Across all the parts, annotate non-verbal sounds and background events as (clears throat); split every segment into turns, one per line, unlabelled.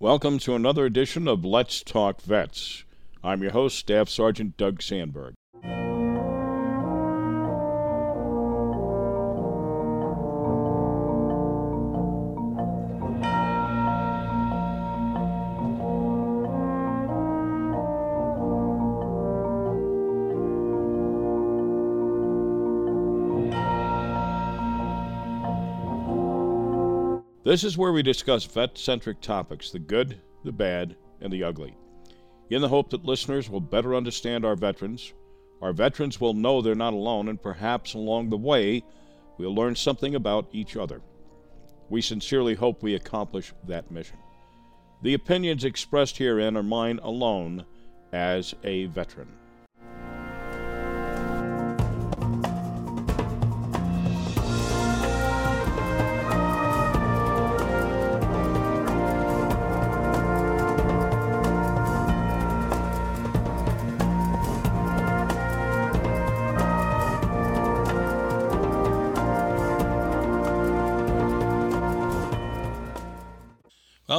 Welcome to another edition of Let's Talk Vets. I'm your host, Staff Sergeant Doug Sandberg. This is where we discuss vet centric topics the good, the bad, and the ugly. In the hope that listeners will better understand our veterans, our veterans will know they're not alone, and perhaps along the way, we'll learn something about each other. We sincerely hope we accomplish that mission. The opinions expressed herein are mine alone as a veteran.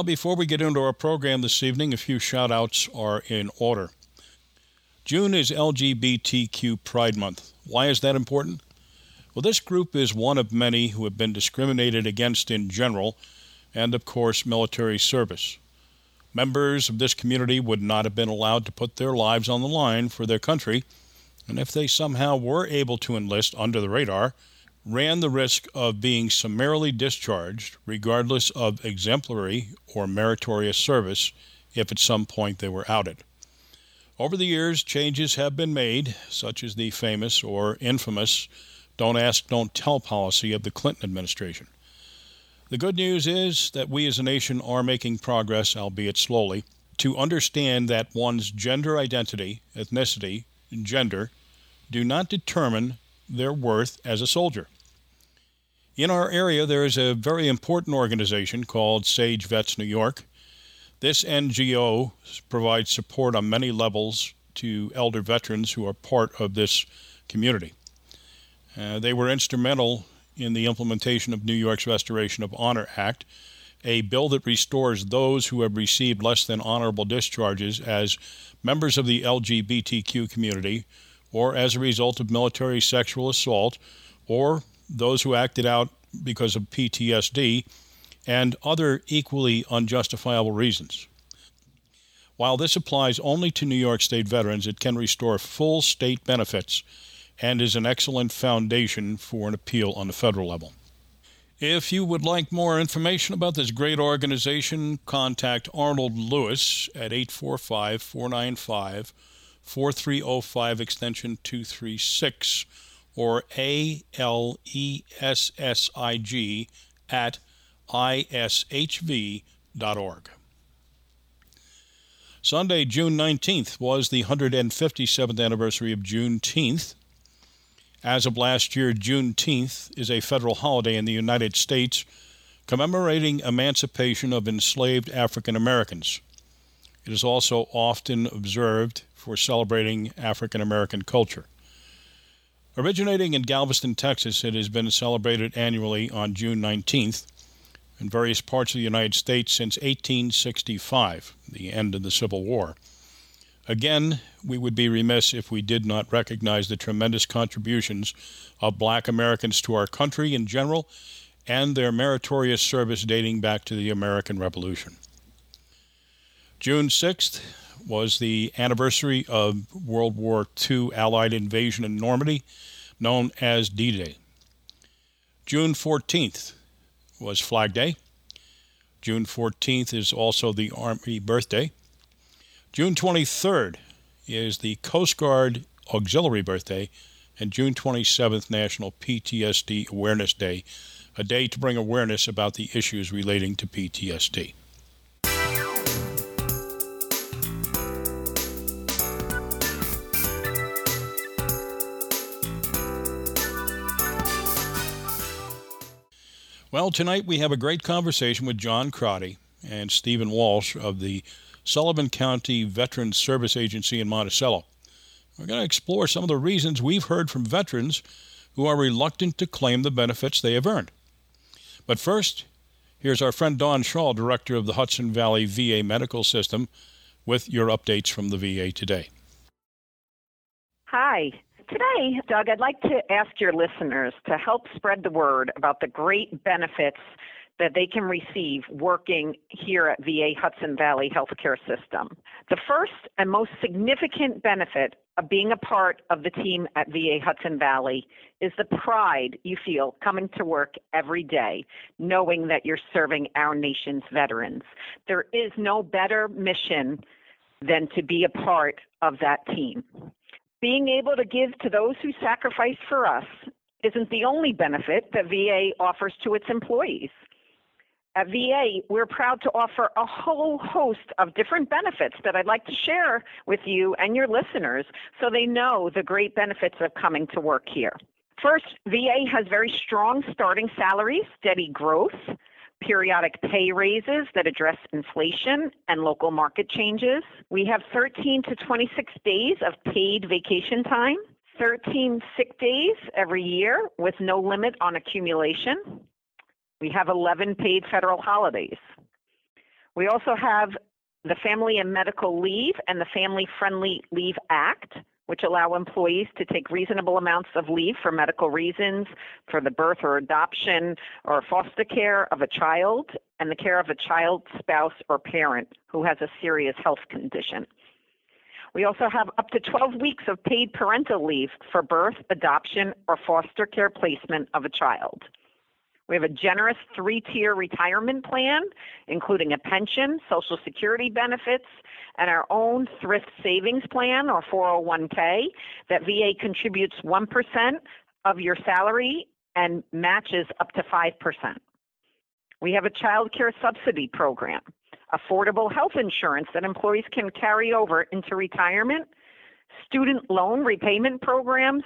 Well, before we get into our program this evening, a few shout outs are in order. June is LGBTQ Pride Month. Why is that important? Well, this group is one of many who have been discriminated against in general, and of course, military service. Members of this community would not have been allowed to put their lives on the line for their country, and if they somehow were able to enlist under the radar, ran the risk of being summarily discharged, regardless of exemplary or meritorious service, if at some point they were outed. Over the years, changes have been made, such as the famous or infamous Don't Ask, Don't Tell policy of the Clinton administration. The good news is that we as a nation are making progress, albeit slowly, to understand that one's gender identity, ethnicity, and gender do not determine their worth as a soldier. In our area, there is a very important organization called Sage Vets New York. This NGO provides support on many levels to elder veterans who are part of this community. Uh, they were instrumental in the implementation of New York's Restoration of Honor Act, a bill that restores those who have received less than honorable discharges as members of the LGBTQ community or as a result of military sexual assault or those who acted out because of PTSD and other equally unjustifiable reasons. While this applies only to New York State veterans, it can restore full state benefits and is an excellent foundation for an appeal on the federal level. If you would like more information about this great organization, contact Arnold Lewis at 845 495 4305 extension 236 or A L E S S I G at ishv.org. Sunday, June 19th, was the 157th anniversary of Juneteenth. As of last year, Juneteenth is a federal holiday in the United States commemorating emancipation of enslaved African Americans. It is also often observed for celebrating African American culture. Originating in Galveston, Texas, it has been celebrated annually on June 19th in various parts of the United States since 1865, the end of the Civil War. Again, we would be remiss if we did not recognize the tremendous contributions of black Americans to our country in general and their meritorious service dating back to the American Revolution. June 6th was the anniversary of World War II Allied invasion in Normandy, known as D Day. June 14th was Flag Day. June 14th is also the Army birthday. June 23rd is the Coast Guard Auxiliary birthday, and June 27th, National PTSD Awareness Day, a day to bring awareness about the issues relating to PTSD. Well, tonight we have a great conversation with John Crotty and Stephen Walsh of the Sullivan County Veterans Service Agency in Monticello. We're going to explore some of the reasons we've heard from veterans who are reluctant to claim the benefits they have earned. But first, Here's our friend Dawn Schaal, Director of the Hudson Valley VA Medical System, with your updates from the VA today.
Hi. Today, Doug, I'd like to ask your listeners to help spread the word about the great benefits that they can receive working here at VA Hudson Valley Healthcare System. The first and most significant benefit of being a part of the team at VA Hudson Valley is the pride you feel coming to work every day, knowing that you're serving our nation's veterans. There is no better mission than to be a part of that team. Being able to give to those who sacrifice for us isn't the only benefit that VA offers to its employees. At VA, we're proud to offer a whole host of different benefits that I'd like to share with you and your listeners so they know the great benefits of coming to work here. First, VA has very strong starting salaries, steady growth, periodic pay raises that address inflation and local market changes. We have 13 to 26 days of paid vacation time, 13 sick days every year with no limit on accumulation. We have 11 paid federal holidays. We also have the Family and Medical Leave and the Family Friendly Leave Act, which allow employees to take reasonable amounts of leave for medical reasons, for the birth or adoption or foster care of a child, and the care of a child, spouse, or parent who has a serious health condition. We also have up to 12 weeks of paid parental leave for birth, adoption, or foster care placement of a child. We have a generous three tier retirement plan, including a pension, Social Security benefits, and our own thrift savings plan or 401k that VA contributes 1% of your salary and matches up to 5%. We have a child care subsidy program, affordable health insurance that employees can carry over into retirement, student loan repayment programs,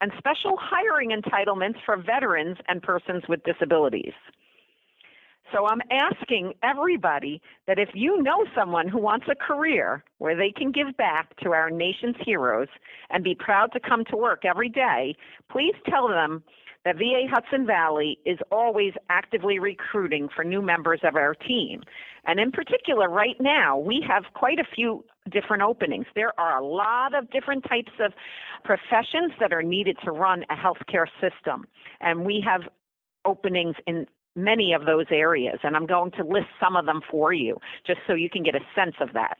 and special hiring entitlements for veterans and persons with disabilities. So I'm asking everybody that if you know someone who wants a career where they can give back to our nation's heroes and be proud to come to work every day, please tell them that VA Hudson Valley is always actively recruiting for new members of our team. And in particular, right now, we have quite a few different openings. There are a lot of different types of professions that are needed to run a healthcare system. And we have openings in many of those areas. And I'm going to list some of them for you just so you can get a sense of that.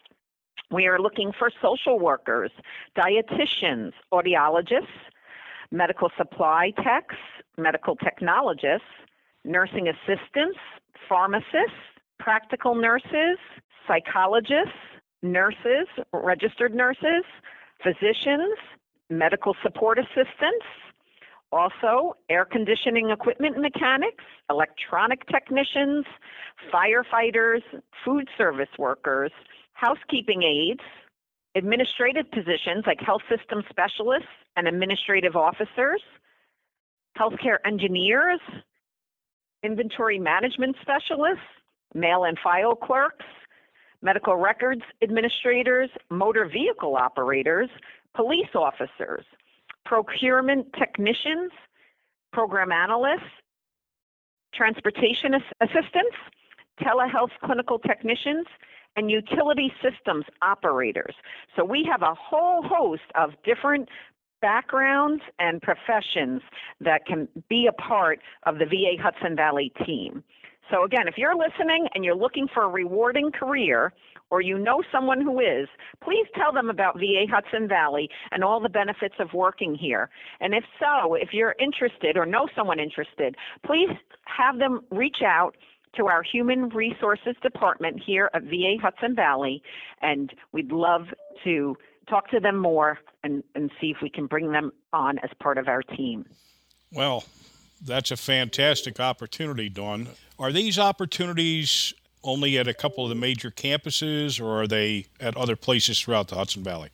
We are looking for social workers, dietitians, audiologists, medical supply techs, medical technologists, nursing assistants, pharmacists, practical nurses, psychologists, nurses, registered nurses, physicians, medical support assistants, also air conditioning equipment mechanics, electronic technicians, firefighters, food service workers, housekeeping aides, administrative positions like health system specialists and administrative officers, healthcare engineers, inventory management specialists, mail and file clerks, medical records administrators, motor vehicle operators, police officers, procurement technicians, program analysts, transportation assistants, telehealth clinical technicians, and utility systems operators. So we have a whole host of different backgrounds and professions that can be a part of the VA Hudson Valley team. So, again, if you're listening and you're looking for a rewarding career, or you know someone who is, please tell them about VA Hudson Valley and all the benefits of working here. And if so, if you're interested or know someone interested, please have them reach out to our Human Resources Department here at VA Hudson Valley, and we'd love to talk to them more and, and see if we can bring them on as part of our team.
Well, that's a fantastic opportunity, Dawn. Are these opportunities only at a couple of the major campuses, or are they at other places throughout the Hudson Valley?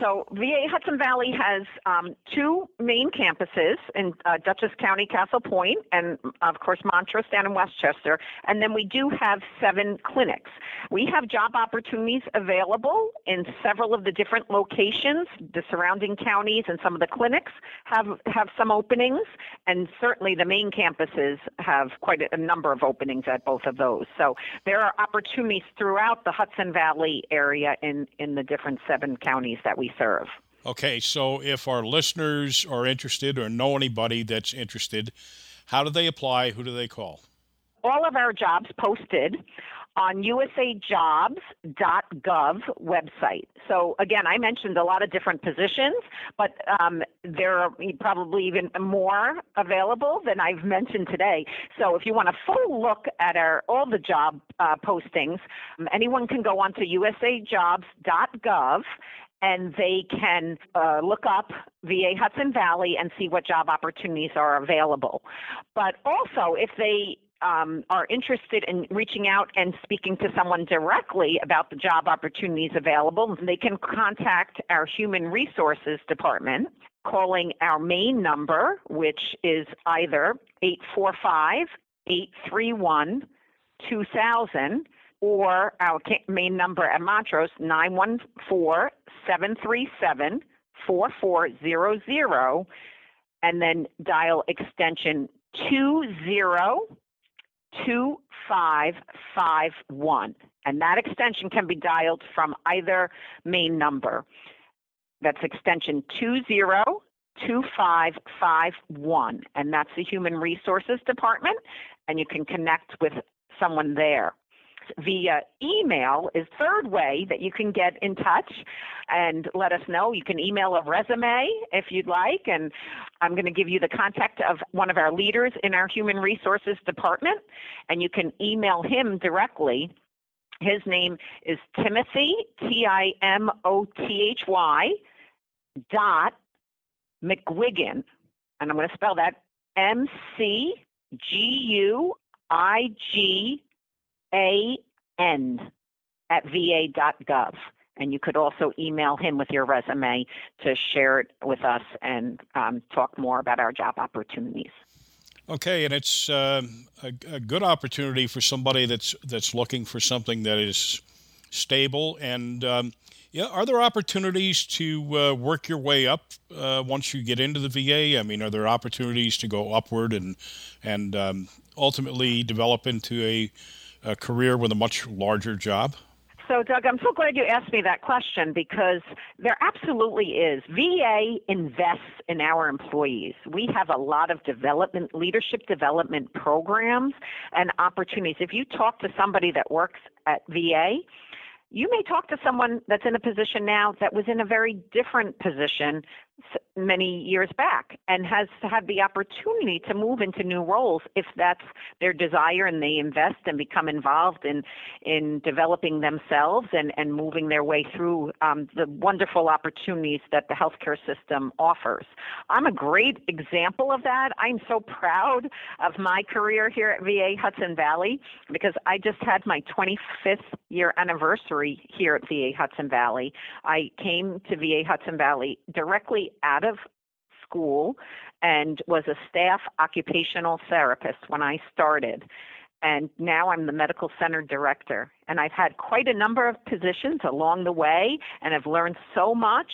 So VA Hudson Valley has um, two main campuses in uh, Dutchess County, Castle Point, and of course Montrose down in Westchester. And then we do have seven clinics. We have job opportunities available in several of the different locations. The surrounding counties and some of the clinics have have some openings, and certainly the main campuses have quite a number of openings at both of those. So there are opportunities throughout the Hudson Valley area in in the different seven counties that we serve.
Okay, so if our listeners are interested or know anybody that's interested, how do they apply? Who do they call?
All of our jobs posted on usajobs.gov website. So again, I mentioned a lot of different positions, but um, there are probably even more available than I've mentioned today. So if you want a full look at our all the job uh, postings, um, anyone can go onto usajobs.gov and they can uh, look up VA Hudson Valley and see what job opportunities are available. But also, if they um, are interested in reaching out and speaking to someone directly about the job opportunities available, they can contact our Human Resources Department calling our main number, which is either 845 831 2000 or our main number at Montrose 914 737 4400 and then dial extension 20 2551. And that extension can be dialed from either main number. That's extension 202551. And that's the Human Resources Department. And you can connect with someone there via email is third way that you can get in touch and let us know. You can email a resume if you'd like, and I'm going to give you the contact of one of our leaders in our human resources department, and you can email him directly. His name is Timothy, T I M O T H Y, dot McGuigan, and I'm going to spell that M C G U I G a N at va.gov. And you could also email him with your resume to share it with us and um, talk more about our job opportunities.
Okay, and it's uh, a, a, good opportunity for somebody that's that's looking for something that is stable. And um, yeah, are there opportunities to uh, work your way up uh, once you get into the VA? I mean, are there opportunities to go upward and and um, ultimately develop into a a career with a much larger job?
So, Doug, I'm so glad you asked me that question because there absolutely is. VA invests in our employees. We have a lot of development, leadership development programs and opportunities. If you talk to somebody that works at VA, you may talk to someone that's in a position now that was in a very different position many years back and has had the opportunity to move into new roles if that's their desire and they invest and become involved in in developing themselves and and moving their way through um, the wonderful opportunities that the healthcare system offers. I'm a great example of that. I'm so proud of my career here at VA Hudson Valley because I just had my 25th year anniversary here at VA Hudson Valley. I came to VA Hudson Valley directly out of school and was a staff occupational therapist when I started. And now I'm the medical center director. And I've had quite a number of positions along the way and have learned so much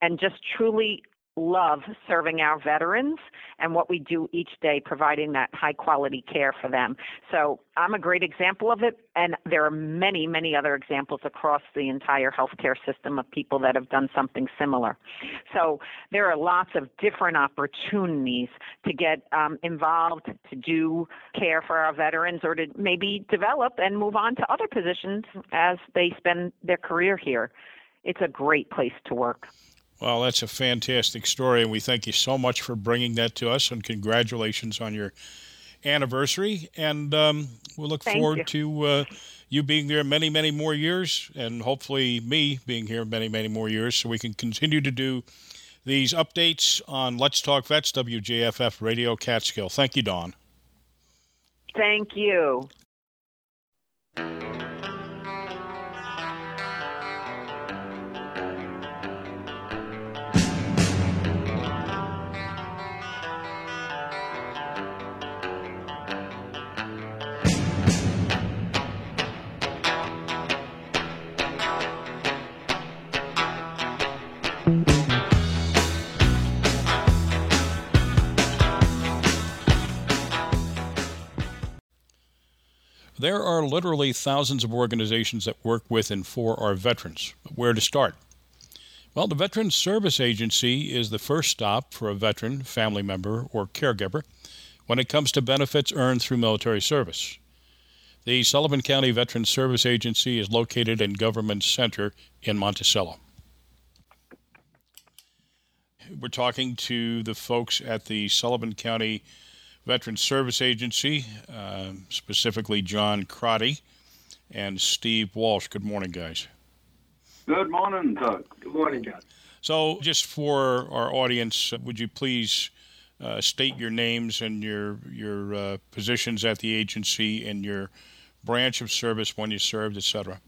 and just truly love serving our veterans and what we do each day, providing that high quality care for them. So I'm a great example of it, and there are many, many other examples across the entire healthcare system of people that have done something similar. So there are lots of different opportunities to get um, involved, to do care for our veterans, or to maybe develop and move on to other positions as they spend their career here. It's a great place to work.
Well, that's a fantastic story, and we thank you so much for bringing that to us. And congratulations on your anniversary. And um, we look
thank
forward
you.
to uh, you being there many, many more years, and hopefully me being here many, many more years, so we can continue to do these updates on Let's Talk Vets, WJFF Radio Catskill. Thank you, Dawn.
Thank you.
There are literally thousands of organizations that work with and for our veterans. Where to start? Well, the Veterans Service Agency is the first stop for a veteran, family member, or caregiver when it comes to benefits earned through military service. The Sullivan County Veterans Service Agency is located in Government Center in Monticello. We're talking to the folks at the Sullivan County Veterans Service Agency, uh, specifically John Crotty and Steve Walsh. Good morning, guys.
Good morning, Doug.
Good morning, John.
So, just for our audience, would you please uh, state your names and your your uh, positions at the agency and your branch of service when you served, etc.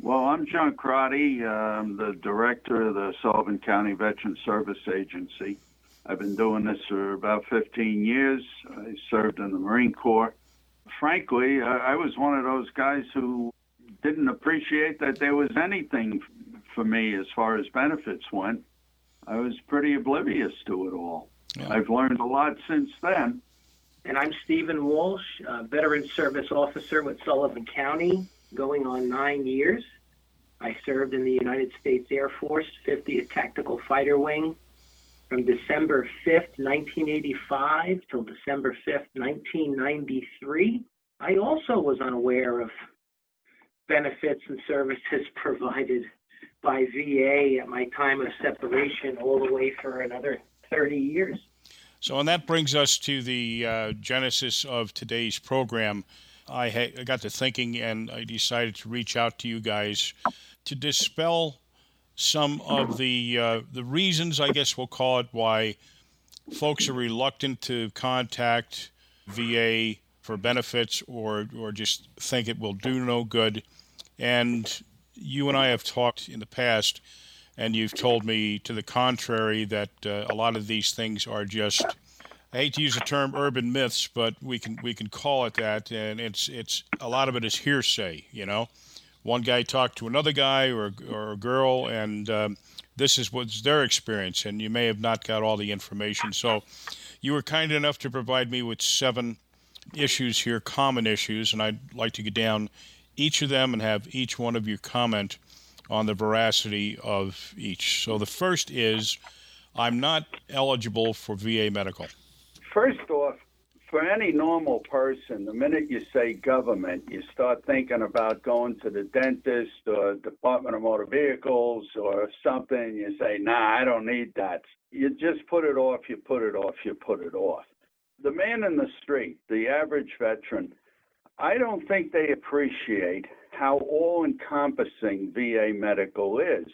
Well, I'm John Crotty. I'm the director of the Sullivan County Veteran Service Agency. I've been doing this for about 15 years. I served in the Marine Corps. Frankly, I was one of those guys who didn't appreciate that there was anything for me as far as benefits went. I was pretty oblivious to it all. Yeah. I've learned a lot since then.
And I'm Stephen Walsh, a veteran service officer with Sullivan County, going on nine years. I served in the United States Air Force, 50th Tactical Fighter Wing, from December 5th, 1985 till December 5th, 1993. I also was unaware of benefits and services (laughs) provided by VA at my time of separation all the way for another 30 years.
So, and that brings us to the uh, genesis of today's program. I, ha- I got to thinking and I decided to reach out to you guys to dispel some of the uh, the reasons, I guess we'll call it, why folks are reluctant to contact VA for benefits or or just think it will do no good. And you and I have talked in the past, and you've told me to the contrary that uh, a lot of these things are just. I hate to use the term urban myths, but we can we can call it that, and it's it's a lot of it is hearsay, you know one guy talked to another guy or, or a girl, and um, this is what's their experience, and you may have not got all the information. So you were kind enough to provide me with seven issues here, common issues, and I'd like to get down each of them and have each one of you comment on the veracity of each. So the first is I'm not eligible for VA medical.
First off, for any normal person, the minute you say government, you start thinking about going to the dentist or Department of Motor Vehicles or something. You say, nah, I don't need that. You just put it off, you put it off, you put it off. The man in the street, the average veteran, I don't think they appreciate how all encompassing VA medical is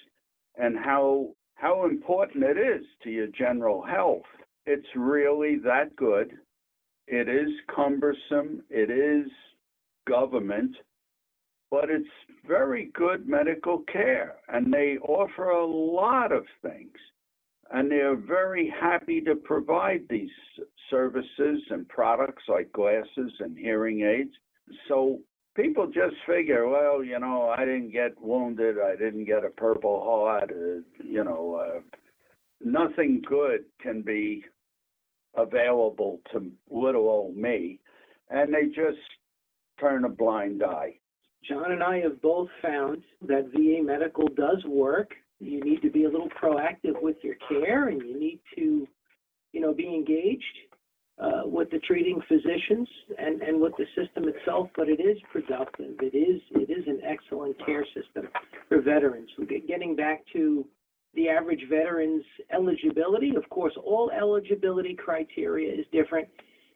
and how how important it is to your general health. It's really that good it is cumbersome, it is government, but it's very good medical care, and they offer a lot of things. And they're very happy to provide these services and products like glasses and hearing aids. So people just figure, well, you know, I didn't get wounded, I didn't get a Purple Heart, uh, you know, uh, nothing good can be available to little old me, and they just turn a blind eye.
John and I have both found that VA medical does work. You need to be a little proactive with your care, and you need to, you know, be engaged uh, with the treating physicians and, and with the system itself. But it is productive. It is it is an excellent care system for veterans. Getting back to the average veteran's eligibility. Of course, all eligibility criteria is different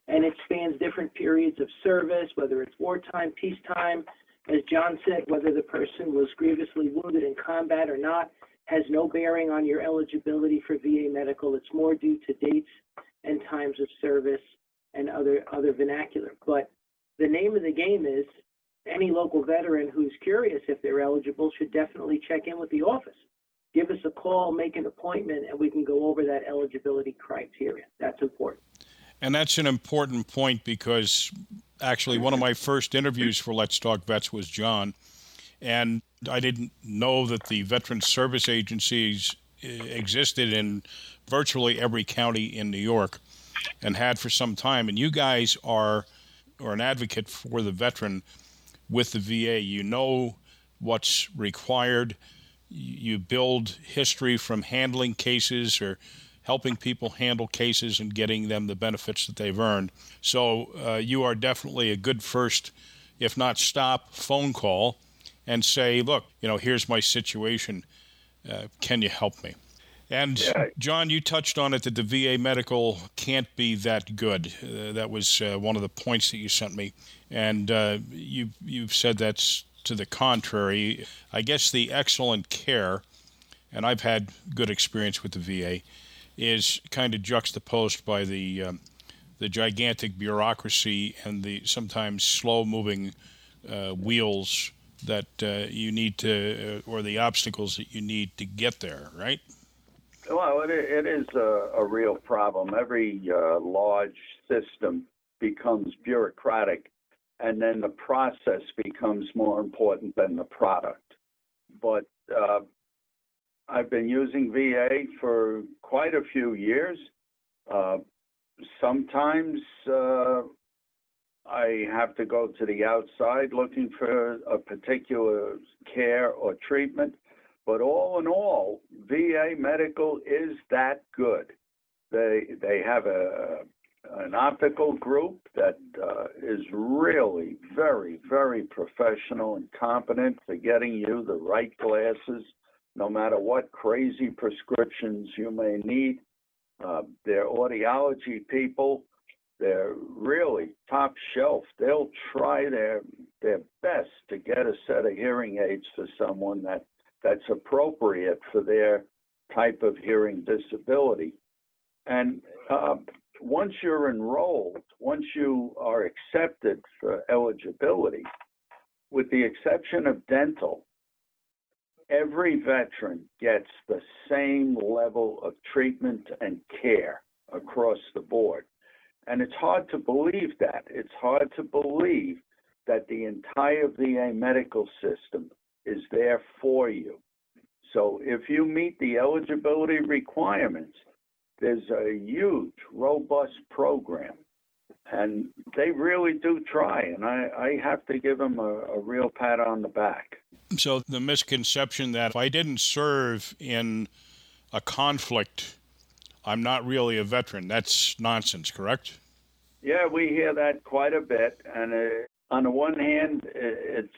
and it spans different periods of service, whether it's wartime, peacetime. As John said, whether the person was grievously wounded in combat or not has no bearing on your eligibility for VA medical. It's more due to dates and times of service and other other vernacular. But the name of the game is any local veteran who's curious if they're eligible should definitely check in with the office give us a call, make an appointment, and we can go over that eligibility criteria. That's important.
And that's an important point because actually one of my first interviews for Let's Talk Vets was John. And I didn't know that the veteran service agencies eh, existed in virtually every county in New York and had for some time. And you guys are or an advocate for the veteran with the VA. You know what's required. You build history from handling cases or helping people handle cases and getting them the benefits that they've earned. So uh, you are definitely a good first, if not stop, phone call and say, look, you know, here's my situation. Uh, can you help me? And. John, you touched on it that the VA medical can't be that good. Uh, that was uh, one of the points that you sent me, and uh, you you've said that's to the contrary. I guess the excellent care, and I've had good experience with the VA, is kind of juxtaposed by the um, the gigantic bureaucracy and the sometimes slow moving uh, wheels that uh, you need to, uh, or the obstacles that you need to get there, right?
Well, it, is a, a real problem. Every uh, large system becomes bureaucratic, and then the process becomes more important than the product. But uh, I've been using VA for quite a few years. Uh, sometimes uh, I have to go to the outside looking for a particular care or treatment. But all in all, VA Medical is that good. They they have a an optical group that uh, is really very very professional and competent for getting you the right glasses, no matter what crazy prescriptions you may need. Uh, they're audiology people. They're really top shelf. They'll try their their best to get a set of hearing aids for someone that that's appropriate for their type of hearing disability. And uh, once you're enrolled, once you are accepted for eligibility, with the exception of dental, every veteran gets the same level of treatment and care across the board. And it's hard to believe that. It's hard to believe that the entire VA medical system is there for you. So if you meet the eligibility requirements, there's a huge, robust program. And they really do try, and I, I have to give them a, a real pat on the back.
So, the misconception that if I didn't serve in a conflict, I'm not really a veteran, that's nonsense, correct?
Yeah, we hear that quite a bit. And uh, on the one hand, it's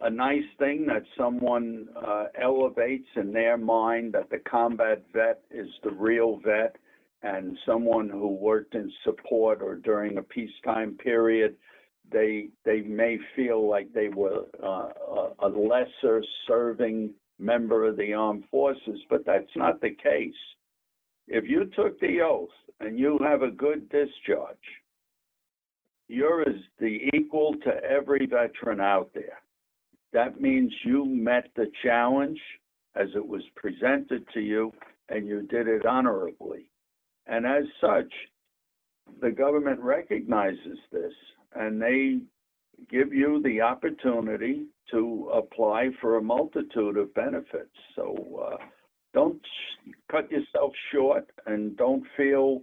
a nice thing that someone uh, elevates in their mind that the combat vet is the real vet and someone who worked in support or during a peacetime period they they may feel like they were uh, a lesser serving member of the armed forces but that's not the case. If you took the oath and you have a good discharge you're as the equal to every veteran out there that means you met the challenge as it was presented to you and you did it honorably. And as such, the government recognizes this and they give you the opportunity to apply for a multitude of benefits. So uh, don't cut yourself short and don't feel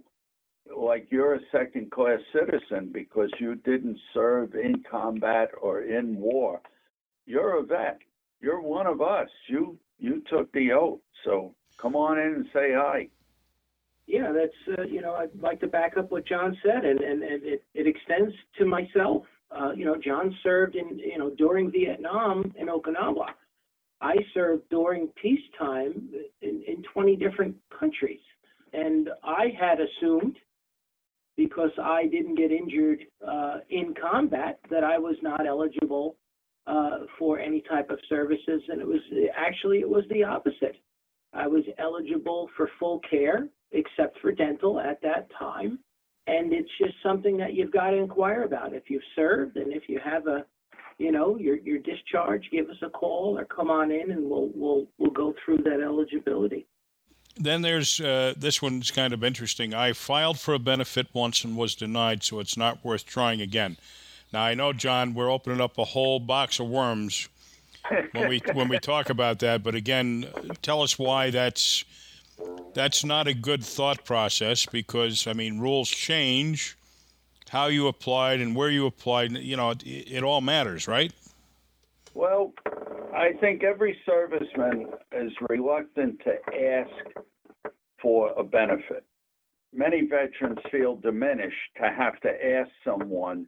like you're a second class citizen because you didn't serve in combat or in war you're a vet. You're one of us. You you took the oath. So come on in and say hi.
Yeah, that's uh, you know I'd like to back up what John said, and and, and it, it extends to myself. Uh, you know, John served in you know during Vietnam in Okinawa. I served during peacetime in, in 20 different countries, and I had assumed because I didn't get injured uh, in combat that I was not eligible uh, for any type of services, and it was actually it was the opposite. I was eligible for full care except for dental at that time, and it's just something that you've got to inquire about. If you've served and if you have a you know your your discharge, give us a call or come on in, and we'll we'll we'll go through that eligibility.
Then there's uh, this one's kind of interesting. I filed for a benefit once and was denied, so it's not worth trying again. Now I know, John, we're opening up a whole box of worms when we (laughs) when we talk about that. But again, tell us why that's that's not a good thought process because I mean rules change, how you applied and where you applied. You know, it, it all matters, right?
Well, I think every serviceman is reluctant to ask for a benefit. Many veterans feel diminished to have to ask someone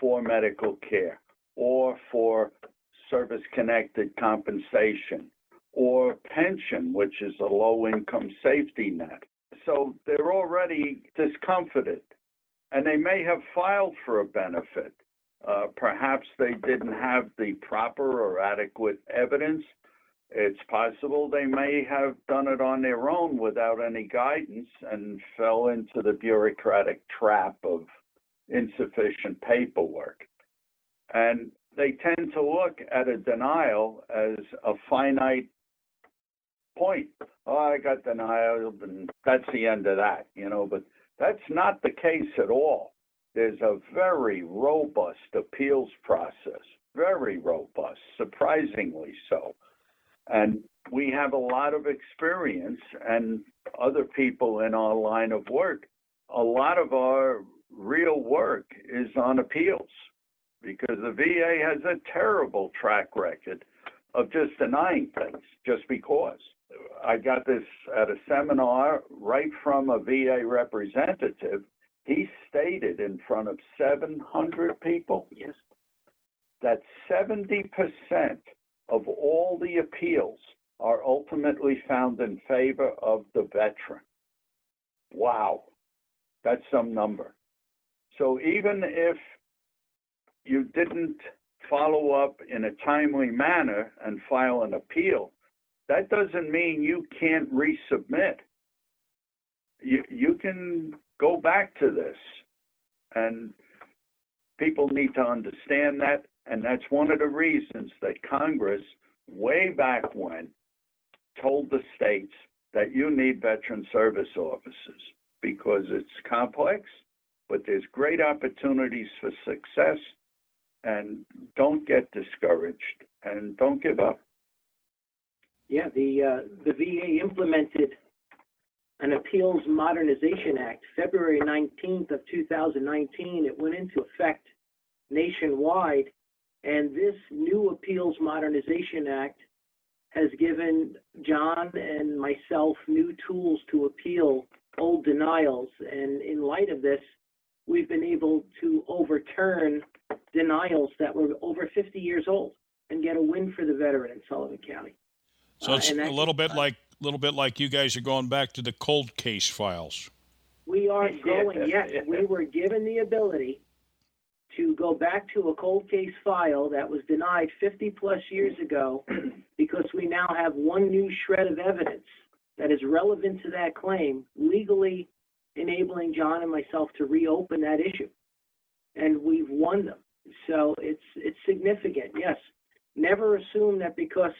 for medical care or for service connected compensation or pension, which is a low income safety net. So they're already discomfited and they may have filed for a benefit. Uh, perhaps they didn't have the proper or adequate evidence. It's possible they may have done it on their own without any guidance and fell into the bureaucratic trap of insufficient paperwork. And they tend to look at a denial as a finite point. Oh, I got denial, and that's the end of that, you know, but that's not the case at all. There's a very robust appeals process, very robust, surprisingly so. And we have a lot of experience, and other people in our line of work, a lot of our real work is on appeals because the VA has a terrible track record of just denying things just because. I got this at a seminar right from a VA representative. He stated in front of 700 people
Yes.
that 70% of all the appeals are ultimately found in favor of the veteran. Wow, that's some number. So even if you didn't follow up in a timely manner and file an appeal, that doesn't mean you can't resubmit. You, you can go back to this. And people need to understand that. And that's one of the reasons that Congress, way back when, told the states that you need veteran service officers because it's complex, but there's great opportunities for success. And don't get discouraged and don't give up.
Yeah, the uh, the VA implemented an Appeals Modernization Act February 19th of 2019. It went into effect nationwide, and this new Appeals Modernization Act has given John and myself new tools to appeal old denials. And in light of this, we've been able to overturn denials that were over 50 years old and get a win for the veteran in Sullivan County.
So
Uh,
it's
and
a little bit like a little bit like you guys are going back to the cold case files.
We are (laughs) going, yes, we were given the ability to go back to a cold case file that was denied 50 plus years ago (clears throat) because we now have one new shred of evidence that is relevant to that claim, legally enabling John and myself to reopen that issue. And we've won them. So it's it's significant, yes. Never assume that because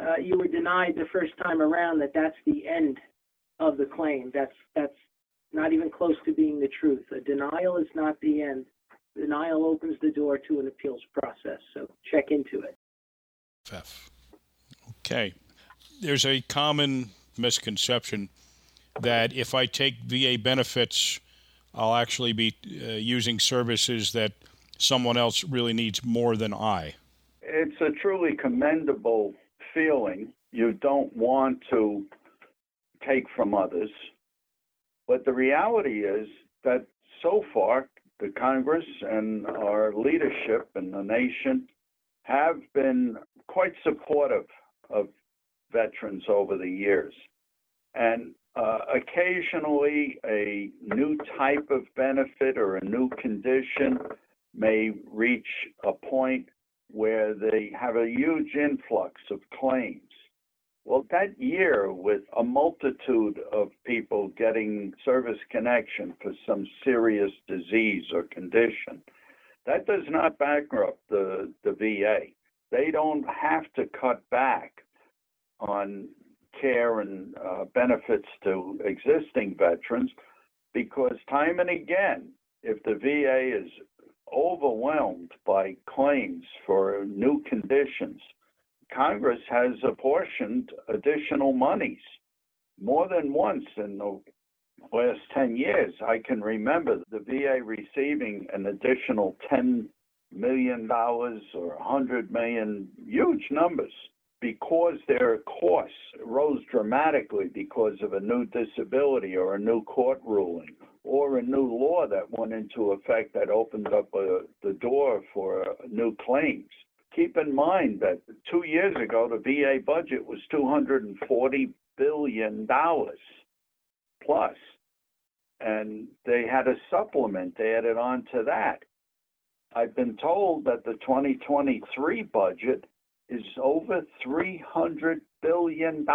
uh, you were denied the first time around that that's the end of the claim. That's that's not even close to being the truth. A denial is not the end. Denial opens the door to an appeals process. So check into it.
FF. Okay. There's a common misconception that if I take VA benefits, I'll actually be uh, using services that someone else really needs more than I.
It's a truly commendable feeling. You don't want to take from others. But the reality is that so far, the Congress and our leadership in the nation have been quite supportive of veterans over the years. And uh, occasionally, a new type of benefit or a new condition may reach a point where they have a huge influx of claims. Well, that year, with a multitude of people getting service connection for some serious disease or condition, that does not bankrupt the, the VA. They don't have to cut back on care and uh, benefits to existing veterans because, time and again, if the VA is overwhelmed by claims for new conditions, Congress has apportioned additional monies more than once in the last 10 years, I can remember the VA receiving an additional $10 million or 100 million, huge numbers, because their costs rose dramatically because of a new disability or a new court ruling or a new law that went into effect that opened up a, the door for uh, new claims. Keep in mind that two years ago, the VA budget was $240 billion plus and they had a supplement added on to that. I've been told that the 2023 budget is over $300 billion.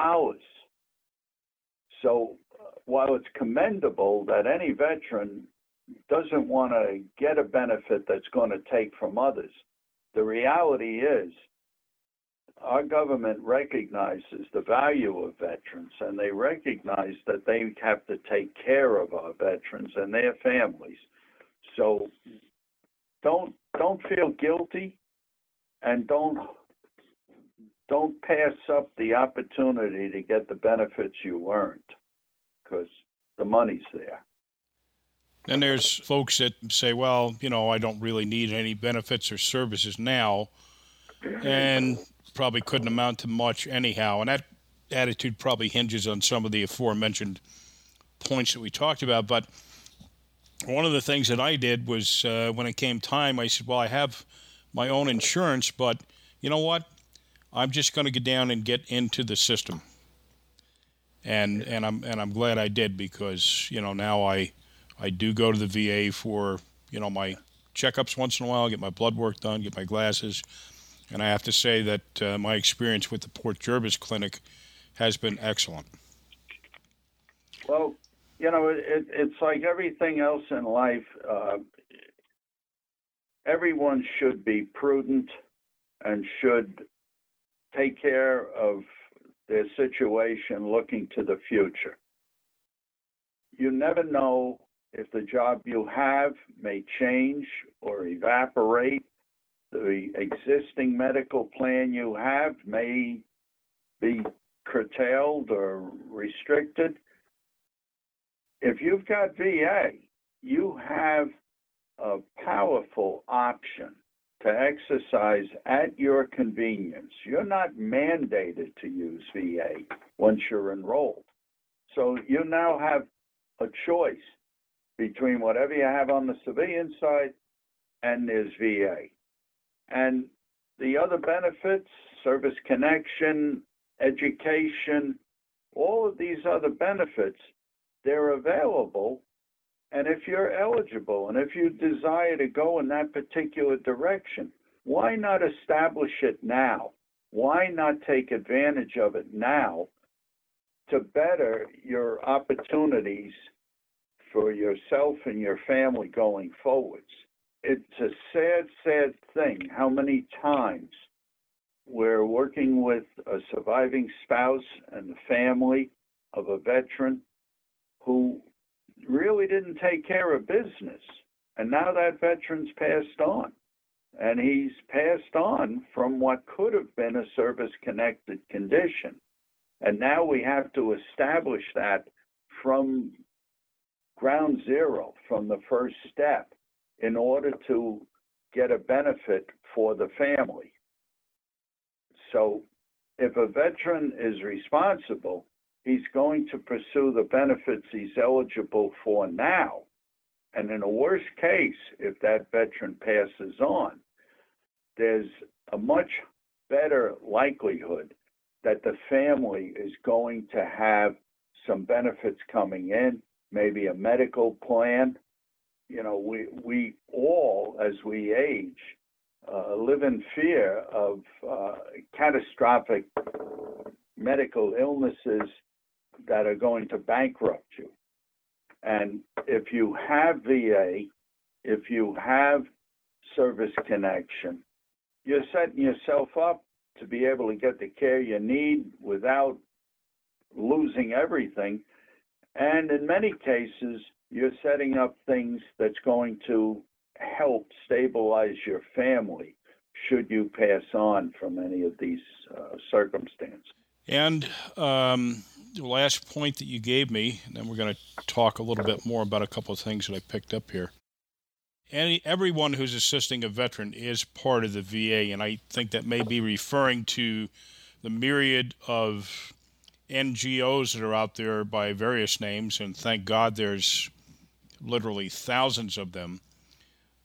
So while it's commendable that any veteran doesn't want to get a benefit that's going to take from others, the reality is our government recognizes the value of veterans and they recognize that they have to take care of our veterans and their families. So don't don't feel guilty and don't don't pass up the opportunity to get the benefits you earned because the money's there.
And there's folks that say, well, you know, I don't really need any benefits or services now. And probably couldn't amount to much anyhow. And that attitude probably hinges on some of the aforementioned points that we talked about. But one of the things that I did was uh, when it came time, I said, Well, I have my own insurance, but you know what? I'm just going to get down and get into the system. And, and I'm and I'm glad I did because you know now I I do go to the VA for you know my checkups once in a while, get my blood work done, get my glasses, and I have to say that uh, my experience with the Port Jervis Clinic has been excellent.
Well, you know, it, it's like everything else in life. Uh, everyone should be prudent and should take care of their situation looking to the future. You never know if the job you have may change or evaporate the existing medical plan you have may be curtailed or restricted. If you've got VA, you have a powerful option to exercise at your convenience. You're not mandated to use VA once you're enrolled. So you now have a choice between whatever you have on the civilian side and there's VA. And the other benefits, service connection, education, all of these other benefits, they're available. And if you're eligible and if you desire to go in that particular direction, why not establish it now? Why not take advantage of it now to better your opportunities for yourself and your family going forwards? it's a sad, sad thing how many times we're working with a surviving spouse and the family of a veteran who really didn't take care of business. And now that veteran's passed on. And he's passed on from what could have been a service connected condition. And now we have to establish that from ground zero, from the first step in order to get a benefit for the family. So if a veteran is responsible, he's going to pursue the benefits he's eligible for now. And in a worst case, if that veteran passes on, there's a much better likelihood that the family is going to have some benefits coming in, maybe a medical plan, you know, we we all, as we age, uh, live in fear of uh, catastrophic medical illnesses that are going to bankrupt you. And if you have VA, if you have service connection, you're setting yourself up to be able to get the care you need without losing everything. And in many cases, you're setting up things that's going to help stabilize your family should you pass on from any of these uh, circumstances.
And um, last point that you gave me, and then we're going to talk a little bit more about a couple of things that I picked up here. Any, everyone who's assisting a veteran is part of the VA, and I think that may be referring to the myriad of NGOs that are out there by various names, and thank God there's literally thousands of them.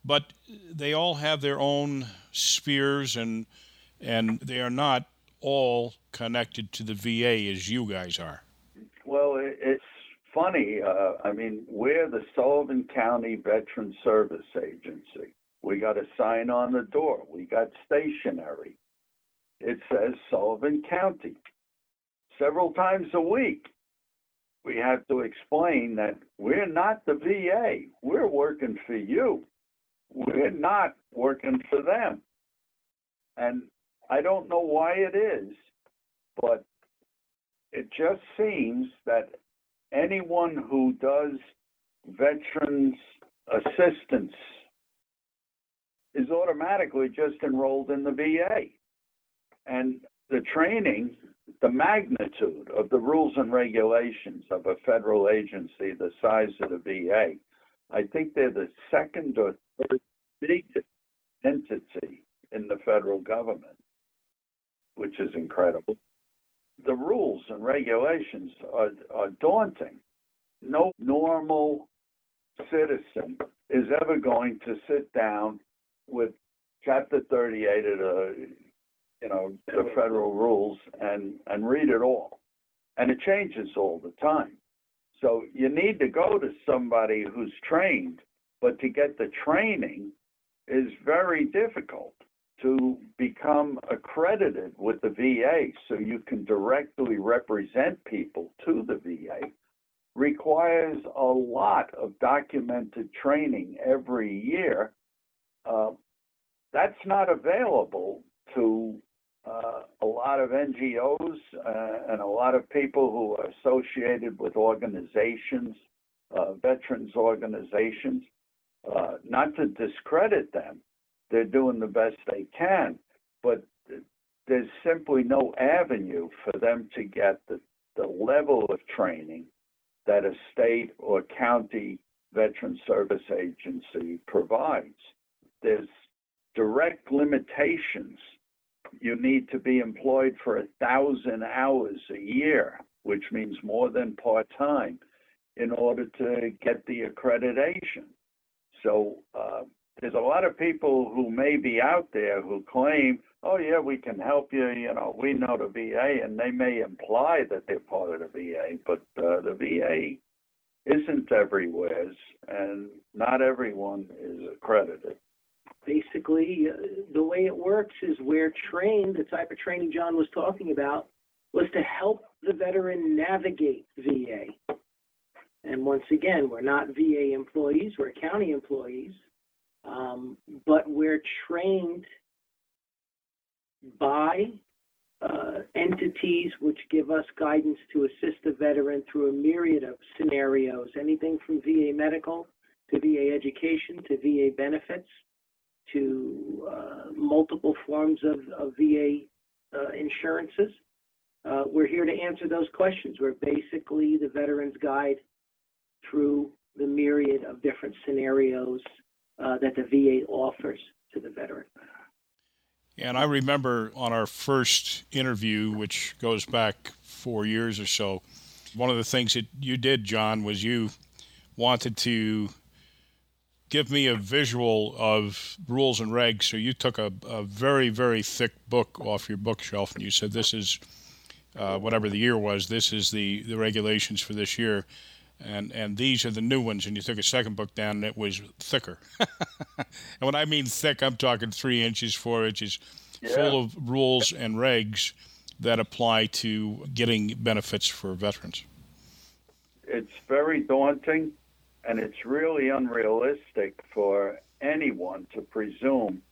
But they all have their own spheres, and and they are not all connected to the VA as you guys are.
Well, it's funny. Uh, I mean, we're the Sullivan County Veteran Service Agency. We got a sign on the door. We got stationery. It says Sullivan County. Several times a week, we have to explain that we're not the VA. We're working for you. We're not working for them. And I don't know why it is, but it just seems that anyone who does veterans assistance is automatically just enrolled in the VA. And the training, the magnitude of the rules and regulations of a federal agency the size of the VA, I think they're the second or third biggest entity in the federal government which is incredible. The rules and regulations are, are daunting. No normal citizen is ever going to sit down with Chapter 38 of the, you know, the federal rules and, and read it all. And it changes all the time. So you need to go to somebody who's trained, but to get the training is very difficult to become accredited with the VA so you can directly represent people to the VA requires a lot of documented training every year. Uh, that's not available to uh, a lot of NGOs uh, and a lot of people who are associated with organizations, uh, veterans organizations. Uh, not to discredit them, they're doing the best they can, but there's simply no avenue for them to get the, the level of training that a state or county veteran service agency provides. There's direct limitations. You need to be employed for a thousand hours a year, which means more than part time, in order to get the accreditation. So uh, there's a lot of people who may be out there who claim, oh, yeah, we can help you. You know, we know the VA, and they may imply that they're part of the VA, but uh, the VA isn't everywhere, and not everyone is accredited.
Basically, uh, the way it works is we're trained, the type of training John was talking about was to help the veteran navigate VA. And once again, we're not VA employees, we're county employees. Um, but we're trained by uh, entities which give us guidance to assist the veteran through a myriad of scenarios, anything from VA medical to VA education to VA benefits to uh, multiple forms of, of VA uh, insurances. Uh, we're here to answer those questions. We're basically the veteran's guide through the myriad of different scenarios uh, that the VA offers to the veteran.
And I remember on our first interview, which goes back four years or so, one of the things that you did, John, was you wanted to give me a visual of rules and regs. So you took a, a very, very thick book off your bookshelf and you said, This is uh, whatever the year was, this is the, the regulations for this year and and these are the new ones. And you took a second book down, and it was thicker. (laughs) and when I mean thick, I'm talking three inches, four inches, yeah. full of rules and regs that apply to getting benefits for veterans.
It's very daunting, and it's really unrealistic for anyone to presume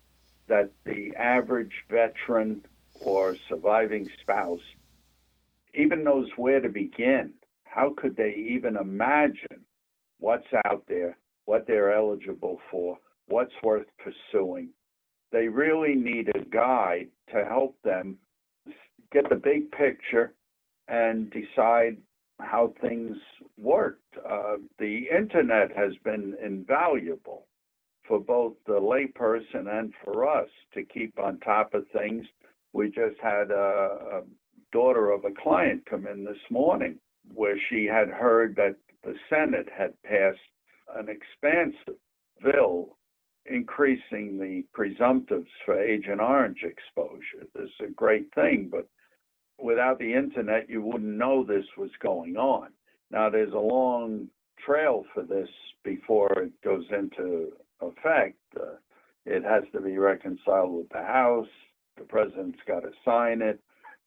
that the average veteran or surviving spouse even knows where to begin how could they even imagine what's out there, what they're eligible for, what's worth pursuing? They really need a guide to help them get the big picture and decide how things worked. Uh, the internet has been invaluable for both the layperson and for us to keep on top of things. We just had a, a daughter of a client come in this morning where she had heard that the Senate had passed an expansive bill increasing the presumptives for Agent Orange exposure. This is a great thing, but without the internet, you wouldn't know this was going on. Now, there's a long trail for this before it goes into effect. Uh, it has to be reconciled with the House. The president's got to sign it.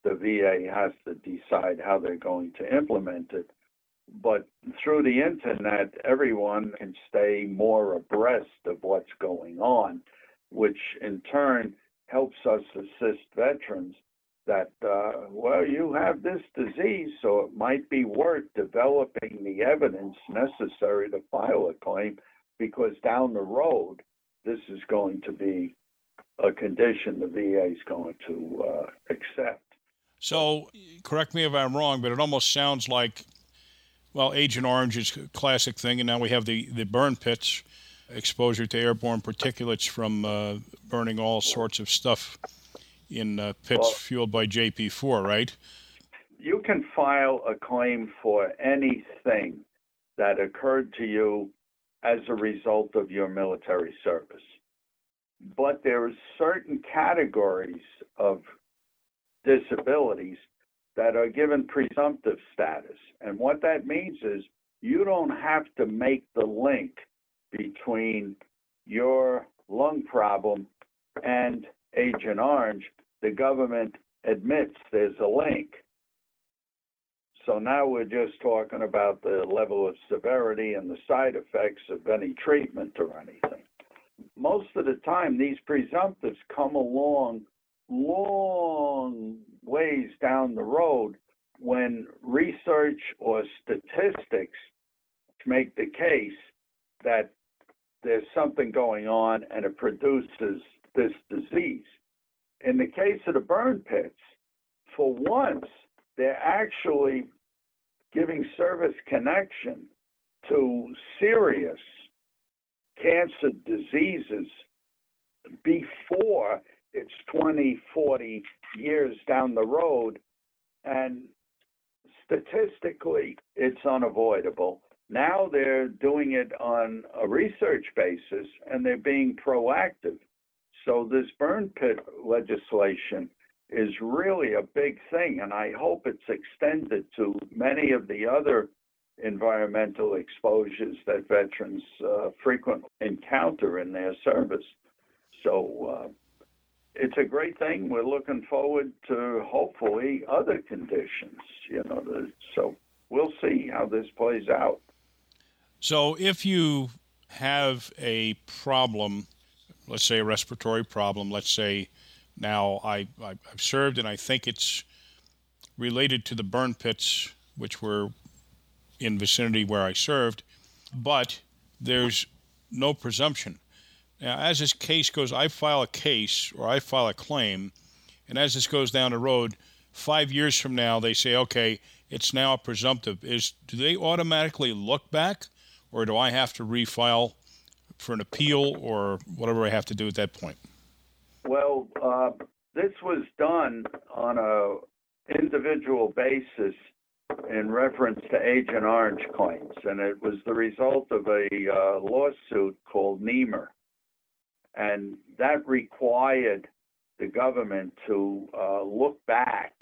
The VA has to decide how they're going to implement it. But through the internet, everyone can stay more abreast of what's going on, which in turn helps us assist veterans that, uh, well, you have this disease, so it might be worth developing the evidence necessary to file a claim because down the road, this is going to be a condition the VA is going to uh, accept.
So, correct me if I'm wrong, but it almost sounds like, well, Agent Orange is a classic thing, and now we have the, the burn pits, exposure to airborne particulates from uh, burning all sorts of stuff in uh, pits well, fueled by JP4, right?
You can file a claim for anything that occurred to you as a result of your military service. But there are certain categories of disabilities that are given presumptive status. And what that means is you don't have to make the link between your lung problem and Agent Orange. The government admits there's a link. So now we're just talking about the level of severity and the side effects of any treatment or anything. Most of the time, these presumptives come along long ways down the road when research or statistics make the case that there's something going on and it produces this disease. In the case of the burn pits, for once, they're actually giving service connection to serious cancer diseases before it's 20, 40 years down the road. And statistically, it's unavoidable. Now they're doing it on a research basis and they're being proactive. So, this burn pit legislation is really a big thing, and I hope it's extended to many of the other environmental exposures that veterans uh, frequently encounter in their service. So uh, it's a great thing. We're looking forward to hopefully other conditions. You know, so we'll see how this plays out.
So if you have a problem, let's say a respiratory problem, let's say now, I, I, have served and I think it's related to the burn pits, which were in vicinity where I served, but there's no presumption. Now, as this case goes, I file a case or I file a claim, and as this goes down the road, five years from now, they say, okay, it's now presumptive. Is do they automatically look back, or do I have to refile for an appeal or whatever I have to do at that point?
Well, uh, this was done on a individual basis in reference to Agent Orange claims, and it was the result of a uh, lawsuit called Nehmer, and that required the government to uh, look back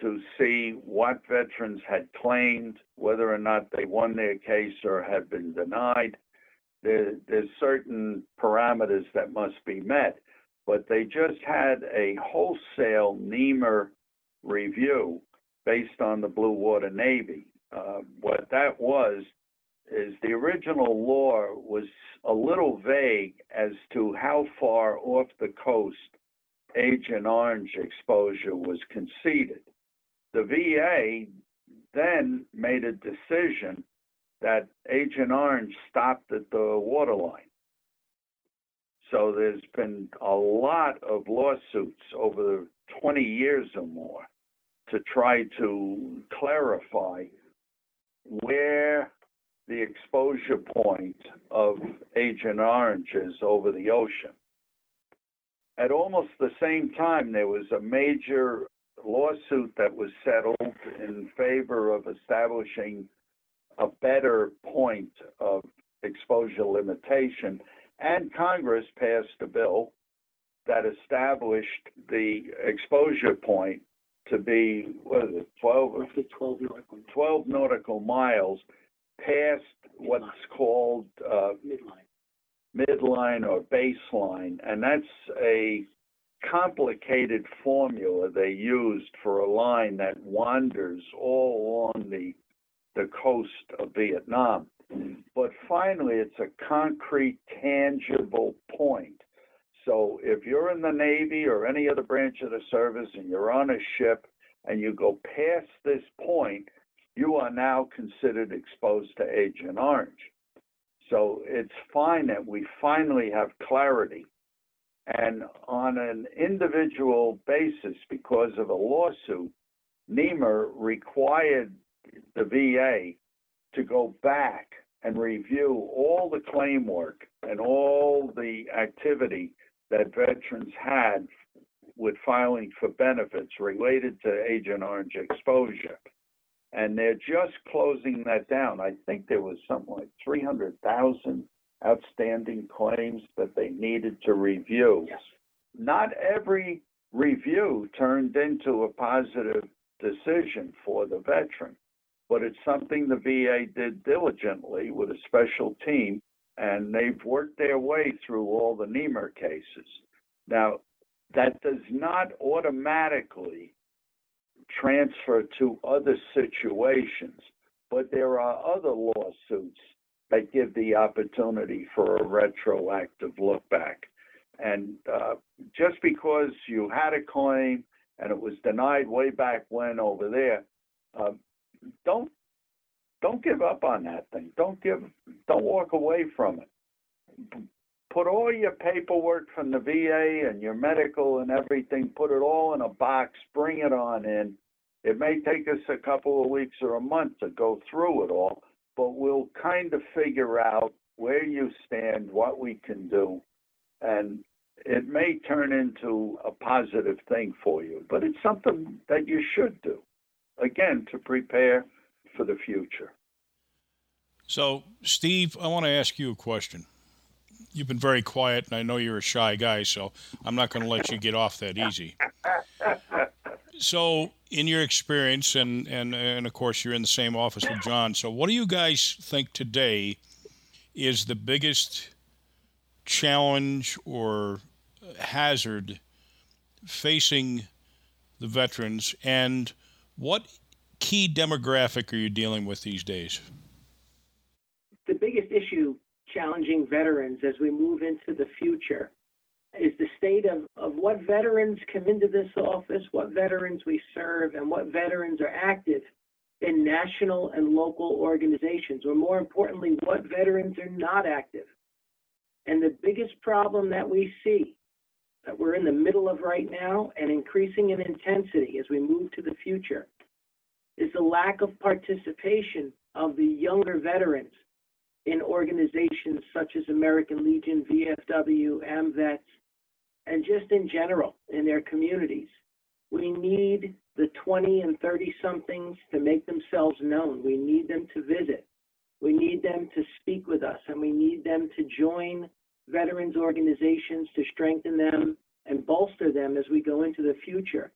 to see what veterans had claimed, whether or not they won their case or had been denied, there, there's certain parameters that must be met, but they just had a wholesale Nehmer review based on the Blue Water Navy. Uh, what that was is the original law was a little vague as to how far off the coast Agent Orange exposure was conceded. The VA then made a decision that Agent Orange stopped at the waterline. So there's been a lot of lawsuits over 20 years or more to try to clarify where the exposure point of Agent Orange is over the ocean. At almost the same time, there was a major lawsuit that was settled in favor of establishing a better point of exposure limitation, and Congress passed a bill that established the exposure point to be what is it, 12 or
Roughly 12 nautical
12 nautical miles past what's called uh,
midline.
midline or baseline, and that's a complicated formula they used for a line that wanders all along the the coast of Vietnam. But finally, it's a concrete, tangible point. So if you're in the Navy or any other branch of the service and you're on a ship and you go past this point, you are now considered exposed to Agent Orange. So it's fine that we finally have clarity. And on an individual basis, because of a lawsuit, Nehmer required the VA to go back and review all the claim work and all the activity that veterans had with filing for benefits related to Agent Orange exposure. And they're just closing that down. I think there was something like 300,000 outstanding claims that they needed to review.
Yes.
Not every review turned into a positive decision for the veteran, but it's something the VA did diligently with a special team, and they've worked their way through all the Nehmer cases. Now, that does not automatically transfer to other situations, but there are other lawsuits that give the opportunity for a retroactive look back. And uh, just because you had a claim and it was denied way back when over there, uh, don't don't give up on that thing. Don't give don't walk away from it. Put all your paperwork from the VA and your medical and everything, put it all in a box, bring it on in. It may take us a couple of weeks or a month to go through it all, but we'll kind of figure out where you stand, what we can do, and it may turn into a positive thing for you. But it's something that you should do, again, to prepare for the future.
So, Steve, I want to ask you a question. You've been very quiet, and I know you're a shy guy, so I'm not going to let you get off that easy. So, in your experience, and, and, and of course, you're in the same office with John, so what do you guys think today is the biggest challenge or hazard facing the veterans, and what key demographic are you dealing with these days?
Challenging veterans as we move into the future is the state of, of what veterans come into this office, what veterans we serve, and what veterans are active in national and local organizations, or more importantly, what veterans are not active. And the biggest problem that we see that we're in the middle of right now and increasing in intensity as we move to the future is the lack of participation of the younger veterans in organizations such as American Legion, VFW, AMVETS, and just in general in their communities. We need the 20 and 30 somethings to make themselves known. We need them to visit. We need them to speak with us, and we need them to join veterans organizations to strengthen them and bolster them as we go into the future.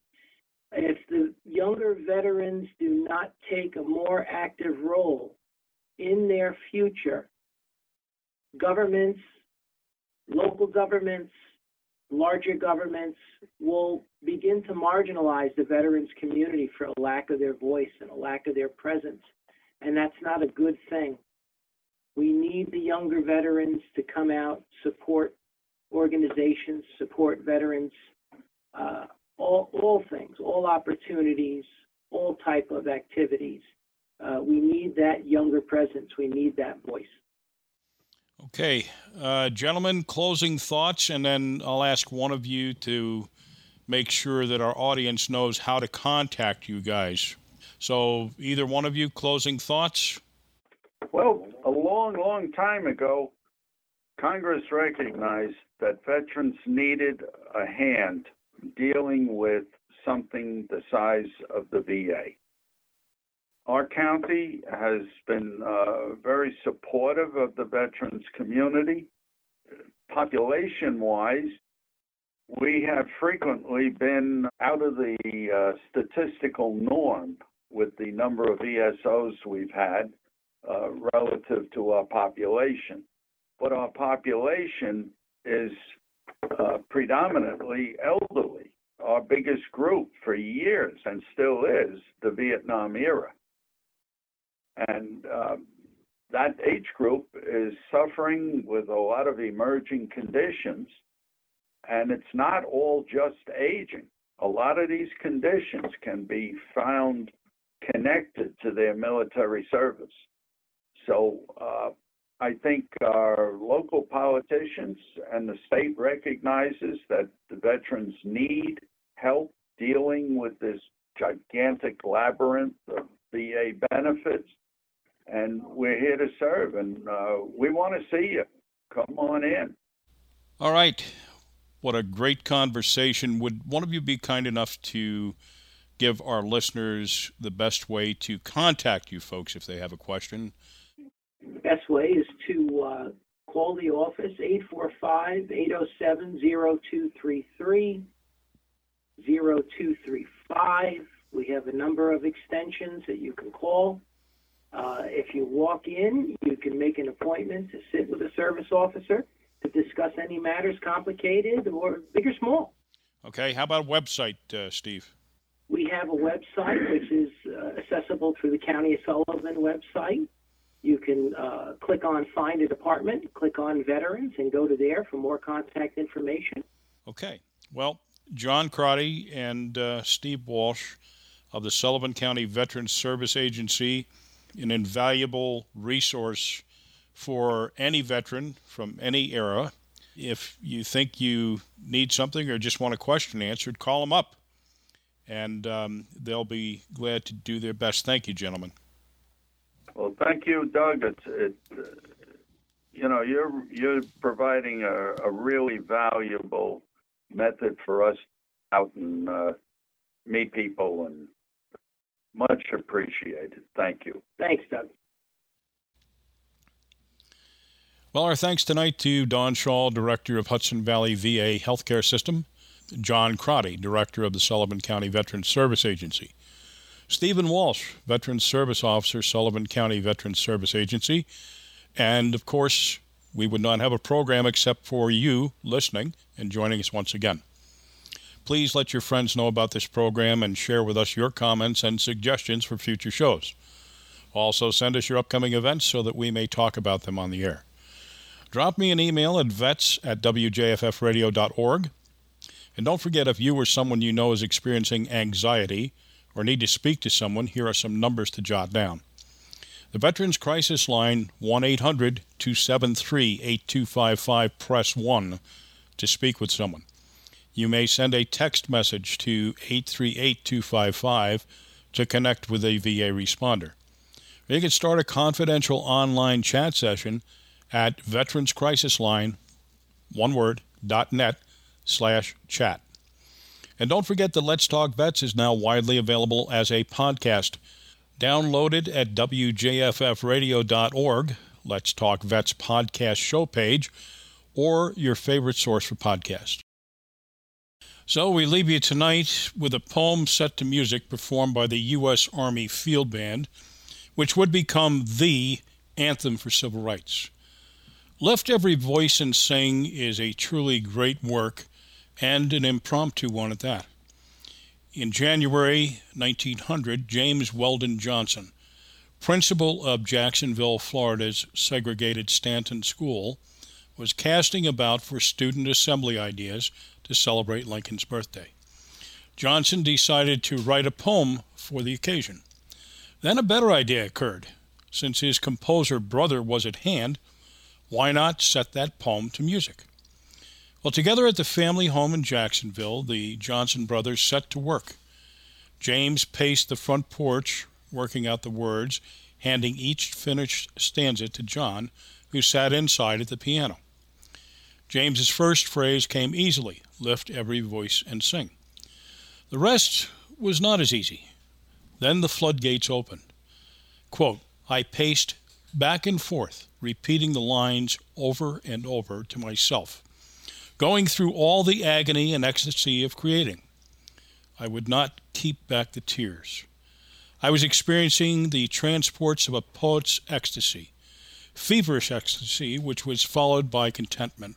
If the younger veterans do not take a more active role in their future, governments, local governments, larger governments will begin to marginalize the veterans community for a lack of their voice and a lack of their presence. And that's not a good thing. We need the younger veterans to come out, support organizations, support veterans, uh, all, all things, all opportunities, all type of activities. Uh, we need that younger presence. We need that voice.
Okay, uh, gentlemen, closing thoughts, and then I'll ask one of you to make sure that our audience knows how to contact you guys. So, either one of you, closing thoughts?
Well, a long, long time ago, Congress recognized that veterans needed a hand dealing with something the size of the VA. Our county has been uh, very supportive of the veterans community. Population wise, we have frequently been out of the uh, statistical norm with the number of ESOs we've had uh, relative to our population. But our population is uh, predominantly elderly. Our biggest group for years and still is the Vietnam era. And uh, that age group is suffering with a lot of emerging conditions. And it's not all just aging. A lot of these conditions can be found connected to their military service. So uh, I think our local politicians and the state recognizes that the veterans need help dealing with this gigantic labyrinth of VA benefits and we're here to serve, and uh, we want to see you. Come on in.
All right. What a great conversation. Would one of you be kind enough to give our listeners the best way to contact you folks if they have a question?
Best way is to uh, call the office 845 807 0233. 0235. We have a number of extensions that you can call. Uh, if you walk in, you can make an appointment to sit with a service officer to discuss any matters complicated or big or small.
Okay, how about a website, uh, Steve?
We have a website which is uh, accessible through the County of Sullivan website. You can uh, click on Find a Department, click on Veterans, and go to there for more contact information.
Okay. Well, John Crotty and uh, Steve Walsh of the Sullivan County Veterans Service Agency an invaluable resource for any veteran from any era. If you think you need something or just want a question answered, call them up, and um, they'll be glad to do their best. Thank you, gentlemen.
Well, thank you, Doug. It's it, uh, you know you're you're providing a, a, really valuable method for us out and uh, meet people and much appreciated. Thank you.
Thanks, Doug.
Well, our thanks tonight to Dawn Schaal, Director of Hudson Valley VA Healthcare System, John Crotty, Director of the Sullivan County Veterans Service Agency, Stephen Walsh, Veterans Service Officer, Sullivan County Veterans Service Agency, and of course, we would not have a program except for you listening and joining us once again. Please let your friends know about this program and share with us your comments and suggestions for future shows. Also, send us your upcoming events so that we may talk about them on the air. Drop me an email at vets at wjffradio.org. And don't forget if you or someone you know is experiencing anxiety or need to speak to someone, here are some numbers to jot down. The Veterans Crisis Line 1 800 273 8255, press 1 to speak with someone you may send a text message to 838255 to connect with a VA responder. You can start a confidential online chat session at Veterans Crisis Line, one word, dot net slash chat. And don't forget that Let's Talk Vets is now widely available as a podcast. Downloaded at WJFFradio.org, Let's Talk Vets podcast show page, or your favorite source for podcasts. So we leave you tonight with a poem set to music performed by the U.S. Army Field Band, which would become the anthem for civil rights. Lift Every Voice and Sing is a truly great work and an impromptu one at that. In January 1900, James Weldon Johnson, principal of Jacksonville, Florida's segregated Stanton School, was casting about for student assembly ideas to celebrate Lincoln's birthday. Johnson decided to write a poem for the occasion. Then a better idea occurred. Since his composer brother was at hand, why not set that poem to music?
Well, together at the family home in Jacksonville, the Johnson brothers set to work. James paced the front porch, working out the words, handing each finished stanza to John, who sat inside at the piano. James's first phrase came easily lift every voice and sing. The rest was not as easy. Then the floodgates opened. Quote, I paced back and forth, repeating the lines over and over to myself, going through all the agony and ecstasy of creating. I would not keep back the tears. I was experiencing the transports of a poet's ecstasy, feverish ecstasy, which was followed by contentment,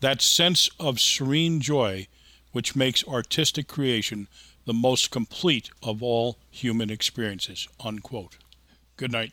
that sense of serene joy which makes artistic creation the most complete of all human experiences. Unquote. Good night.